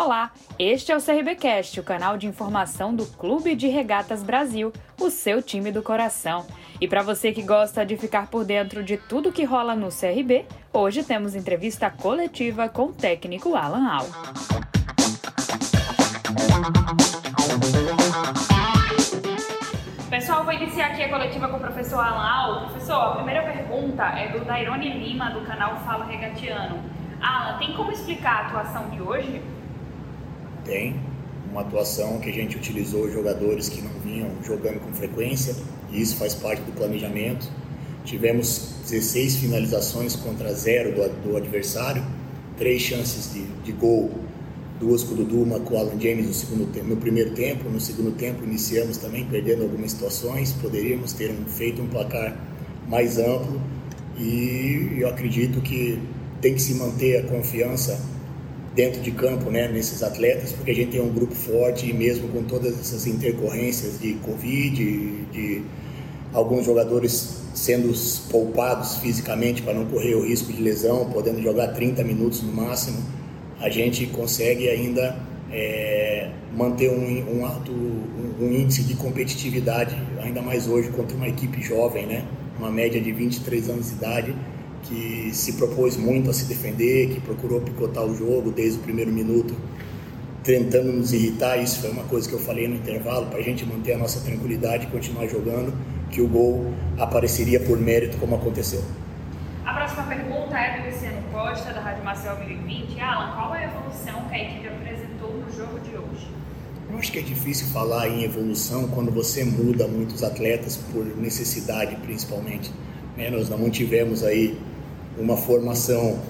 Olá, este é o CRBcast, o canal de informação do Clube de Regatas Brasil, o seu time do coração. E para você que gosta de ficar por dentro de tudo que rola no CRB, hoje temos entrevista coletiva com o técnico Alan Al. Pessoal, vou iniciar aqui a coletiva com o professor Alan Al. Professor, a primeira pergunta é do Dairone Lima, do canal Fala Regatiano. Alan, tem como explicar a atuação de hoje? Tem uma atuação que a gente utilizou jogadores que não vinham jogando com frequência, e isso faz parte do planejamento. Tivemos 16 finalizações contra zero do, do adversário, três chances de, de gol, duas com o Dudu, uma com o Alan James no, segundo, no primeiro tempo. No segundo tempo iniciamos também perdendo algumas situações, poderíamos ter um, feito um placar mais amplo e eu acredito que tem que se manter a confiança dentro de campo, né, nesses atletas, porque a gente tem um grupo forte e mesmo com todas essas intercorrências de Covid, de, de alguns jogadores sendo poupados fisicamente para não correr o risco de lesão, podendo jogar 30 minutos no máximo, a gente consegue ainda é, manter um, um alto um, um, índice de competitividade, ainda mais hoje contra uma equipe jovem, né? uma média de 23 anos de idade, que se propôs muito a se defender, que procurou picotar o jogo desde o primeiro minuto, tentando nos irritar. Isso foi uma coisa que eu falei no intervalo, para a gente manter a nossa tranquilidade e continuar jogando, que o gol apareceria por mérito, como aconteceu. A próxima pergunta é do Luciano Costa, da Rádio Marcel 2020. Alan, qual é a evolução que a equipe apresentou no jogo de hoje? Eu acho que é difícil falar em evolução quando você muda muitos atletas por necessidade, principalmente. Né? Nós não tivemos aí uma formação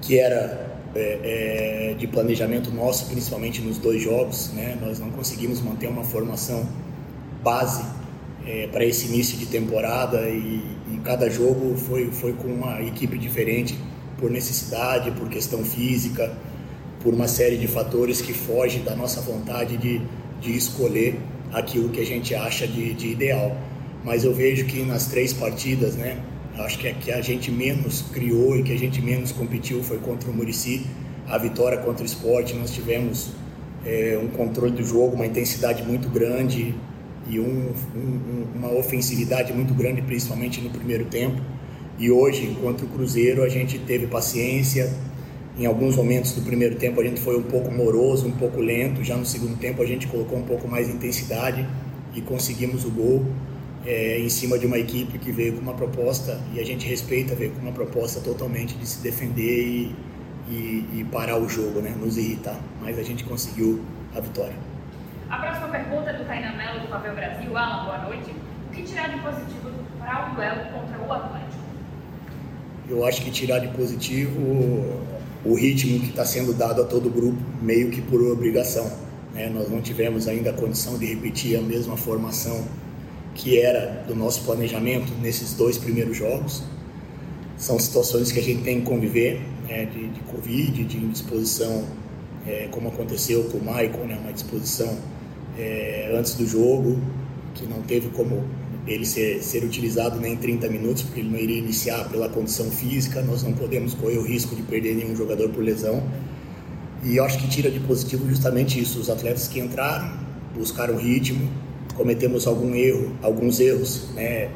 que era é, é, de planejamento nosso, principalmente nos dois jogos. Né? Nós não conseguimos manter uma formação base é, para esse início de temporada e, e, cada jogo foi, foi com uma equipe diferente por necessidade, por questão física, por uma série de fatores que fogem da nossa vontade de, de escolher aquilo que a gente acha de, de ideal. Mas eu vejo que nas três partidas, né, Acho que a que a gente menos criou e que a gente menos competiu foi contra o Murici. A vitória contra o esporte, nós tivemos é, um controle do jogo, uma intensidade muito grande e um, um, uma ofensividade muito grande, principalmente no primeiro tempo. E hoje, contra o Cruzeiro, a gente teve paciência. Em alguns momentos do primeiro tempo, a gente foi um pouco moroso, um pouco lento. Já no segundo tempo, a gente colocou um pouco mais de intensidade e conseguimos o gol é, em cima de uma equipe que veio com uma proposta, e a gente respeita, veio com uma proposta totalmente de se defender e, e, e parar o jogo, né? nos irritar. Mas a gente conseguiu a vitória. A próxima pergunta é do Tainan Mello, do Papel Brasil. Alan, boa noite. O que tirar de positivo para o duelo contra o Atlético? Eu acho que tirar de positivo o ritmo que está sendo dado a todo o grupo, meio que por obrigação. Né? Nós não tivemos ainda a condição de repetir a mesma formação que era do nosso planejamento nesses dois primeiros jogos. São situações que a gente tem que conviver, né, de, de Covid, de indisposição, é, como aconteceu com o Michael, né, uma disposição é, antes do jogo, que não teve como ele ser, ser utilizado nem 30 minutos, porque ele não iria iniciar pela condição física, nós não podemos correr o risco de perder nenhum jogador por lesão. E eu acho que tira de positivo justamente isso, os atletas que entraram, buscaram ritmo, cometemos algum erro, alguns erros né,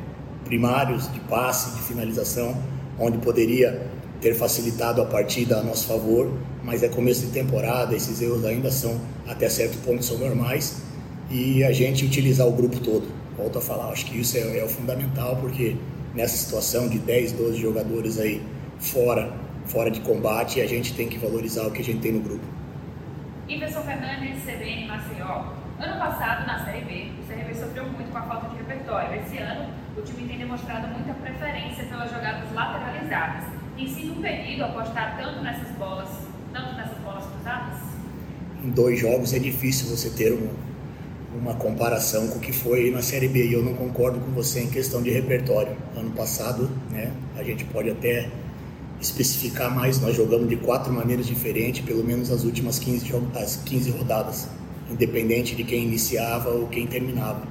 primários de passe, de finalização, onde poderia ter facilitado a partida a nosso favor, mas é começo de temporada, esses erros ainda são, até certo ponto, são normais, e a gente utilizar o grupo todo. Volto a falar, acho que isso é, é o fundamental, porque nessa situação de 10, 12 jogadores aí fora, fora de combate, a gente tem que valorizar o que a gente tem no grupo. Iverson Fernandes, CBN Maceió. Ano passado, na Série B, o CRB sofreu muito com a falta de repertório. Esse ano, o time tem demonstrado muita preferência pelas jogadas lateralizadas. Tem sido um perigo apostar tanto nessas bolas, tanto nessas bolas cruzadas? Em dois jogos é difícil você ter um, uma comparação com o que foi na Série B. E eu não concordo com você em questão de repertório. Ano passado, né, a gente pode até especificar mais, nós jogamos de quatro maneiras diferentes, pelo menos as últimas 15, as 15 rodadas independente de quem iniciava ou quem terminava.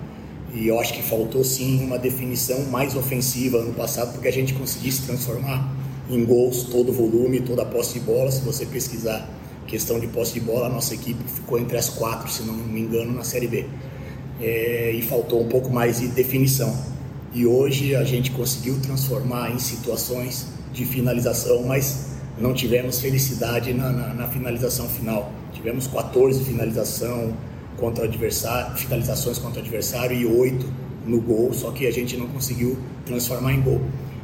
E eu acho que faltou sim uma definição mais ofensiva ano passado, porque a gente conseguisse transformar em gols todo volume, toda a posse de bola. Se você pesquisar questão de posse de bola, a nossa equipe ficou entre as quatro, se não me engano, na Série B. É, e faltou um pouco mais de definição. E hoje a gente conseguiu transformar em situações de finalização, mas não tivemos felicidade na, na, na finalização final. Tivemos 14 finalização contra adversário, finalizações contra adversário e 8 no gol, só que a gente não conseguiu transformar em gol.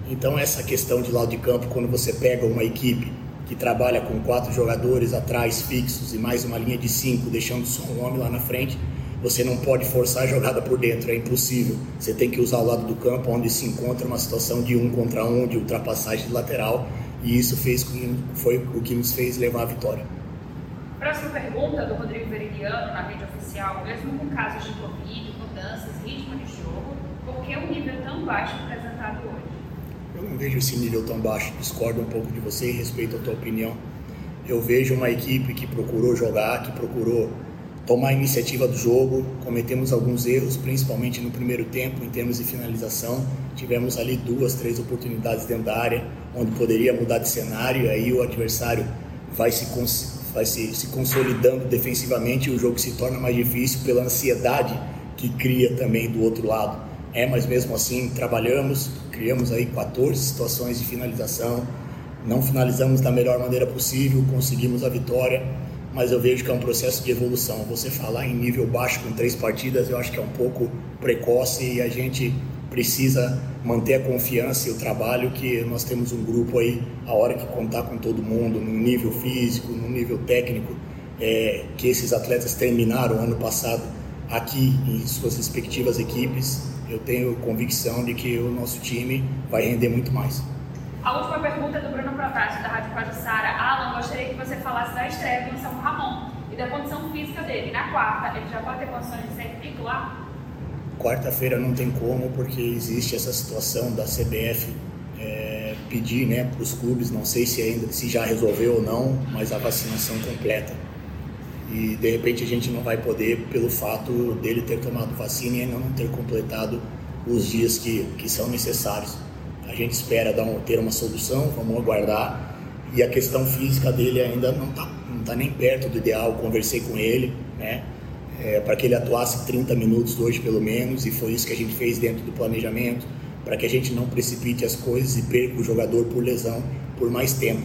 Então essa questão de lado de campo, quando você pega uma equipe que trabalha com quatro jogadores atrás fixos e mais uma linha de cinco, deixando só um homem lá na frente, você não pode forçar a jogada por dentro, é impossível. Você tem que usar o lado do campo onde se encontra uma situação de um contra um, de ultrapassagem de lateral, e isso fez com, foi o que nos fez levar a vitória. Próxima pergunta do Rodrigo Veridiano na rede oficial. Mesmo com casos de Covid, mudanças, ritmo de jogo, por que um nível tão baixo apresentado hoje? Eu não vejo esse nível tão baixo, discordo um pouco de você e respeito a tua opinião. Eu vejo uma equipe que procurou jogar, que procurou tomar a iniciativa do jogo. Cometemos alguns erros, principalmente no primeiro tempo, em termos de finalização. Tivemos ali duas, três oportunidades dentro da área, onde poderia mudar de cenário, aí o adversário vai se, vai se, se consolidando defensivamente e o jogo se torna mais difícil pela ansiedade que cria também do outro lado. É, mas mesmo assim trabalhamos, criamos aí 14 situações de finalização, não finalizamos da melhor maneira possível, conseguimos a vitória mas eu vejo que é um processo de evolução. Você falar em nível baixo com três partidas, eu acho que é um pouco precoce e a gente precisa manter a confiança e o trabalho que nós temos um grupo aí, a hora que contar com todo mundo, no nível físico, no nível técnico, é, que esses atletas terminaram ano passado aqui em suas respectivas equipes, eu tenho convicção de que o nosso time vai render muito mais. A última pergunta é do Bruno Protásio, da Rádio Pajussara. Alan, gostaria que você falasse da estreia do São Ramon e da condição física dele. Na quarta, ele já pode ter condições de ser titular? Quarta-feira não tem como, porque existe essa situação da CBF é, pedir né, para os clubes, não sei se ainda se já resolveu ou não, mas a vacinação completa. E de repente a gente não vai poder pelo fato dele ter tomado vacina e ainda não ter completado os dias que, que são necessários. A gente espera dar um, ter uma solução, vamos aguardar. E a questão física dele ainda não está não tá nem perto do ideal. Conversei com ele, né? É, para que ele atuasse 30 minutos hoje pelo menos, e foi isso que a gente fez dentro do planejamento, para que a gente não precipite as coisas e perca o jogador por lesão por mais tempo.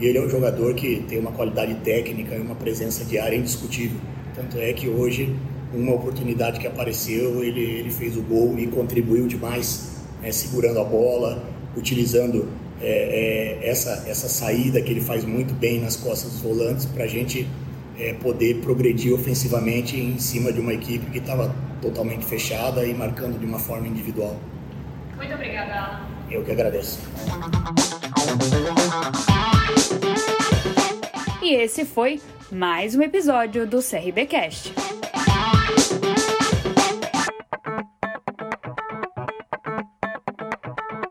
E ele é um jogador que tem uma qualidade técnica e uma presença diária indiscutível. Tanto é que hoje, uma oportunidade que apareceu, ele, ele fez o gol e contribuiu demais é, segurando a bola, utilizando é, é, essa, essa saída que ele faz muito bem nas costas dos volantes para a gente é, poder progredir ofensivamente em cima de uma equipe que estava totalmente fechada e marcando de uma forma individual. Muito obrigada, Alan. Eu que agradeço. E esse foi mais um episódio do CRBcast.